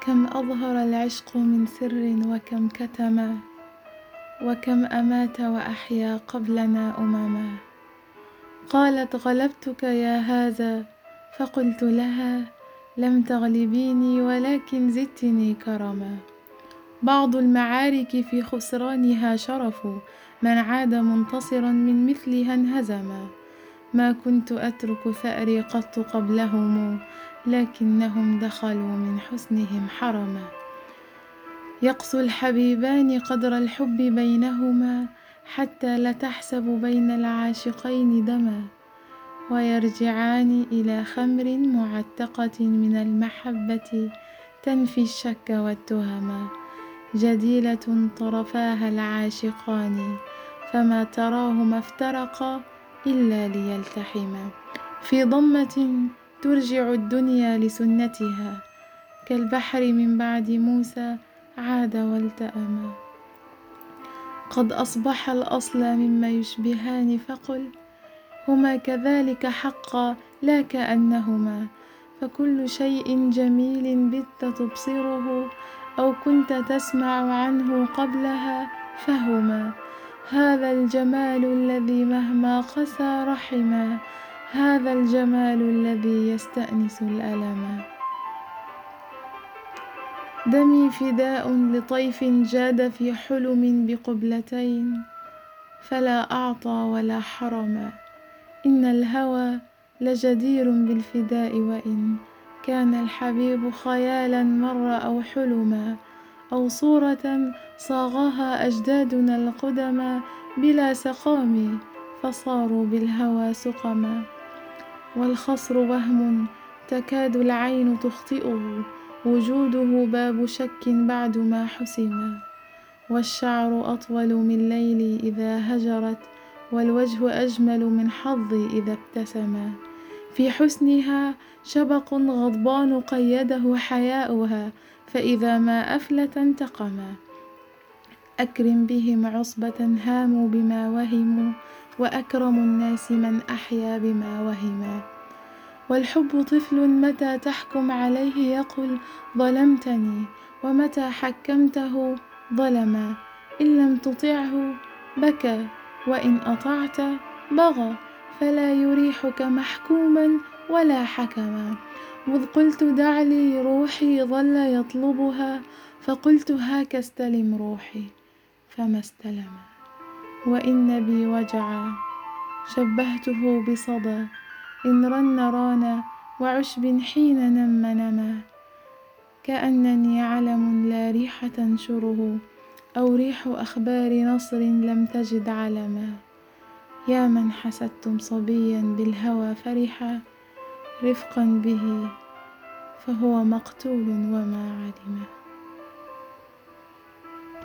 كم أظهر العشق من سر وكم كتما وكم أمات وأحيا قبلنا أمما قالت غلبتك يا هذا فقلت لها لم تغلبيني ولكن زدتني كرما. بعض المعارك في خسرانها شرف من عاد منتصرا من مثلها انهزما ما كنت أترك ثأري قط قبلهم لكنهم دخلوا من حسنهم حرما. يقسو الحبيبان قدر الحب بينهما حتى لتحسب بين العاشقين دما ويرجعان إلى خمر معتقة من المحبة تنفي الشك والتهما جديلة طرفاها العاشقان فما تراهما افترقا إلا ليلتحما. في ضمة ترجع الدنيا لسنتها. كالبحر من بعد موسى عاد والتأما قد أصبح الأصل مما يشبهان فقل هما كذلك حقا لا كأنهما. فكل شيء جميل بت تبصره أو كنت تسمع عنه قبلها فهما. هذا الجمال الذي مهما قسى رحما. هذا الجمال الذي يستأنس الألما دمي فداء لطيف جاد في حلم بقبلتين فلا أعطى ولا حرما إن الهوى لجدير بالفداء وإن كان الحبيب خيالا مر أو حلما أو صورة صاغها أجدادنا القدما بلا سقام فصاروا بالهوى سقما. والخصر وهم تكاد العين تخطئه. وجوده باب شك بعد ما حسما والشعر أطول من ليلي إذا هجرت والوجه أجمل من حظي إذا ابتسما في حسنها شبق غضبان قيده حياؤها فإذا ما أفلت انتقما أكرم بهم عصبة هاموا بما وهموا وأكرم الناس من أحيا بما وهما. والحب طفل متى تحكم عليه يقل ظلمتني ومتى حكمته ظلما. إن لم تطعه بكى وإن أطعت بغى. فلا يريحك محكوما ولا حكما. مذ قلت دع لي روحي ظل يطلبها. فقلت هاك استلم روحي. فما استلم وإن بي وجعا شبهته بصدى. إن رن رانا وعشب حين نم نما. كأنني علم لا ريح تنشره أو ريح أخبار نصر لم تجد علما. يا من حسدتم صبيا بالهوى فرحا. رفقا به فهو مقتول وما علما.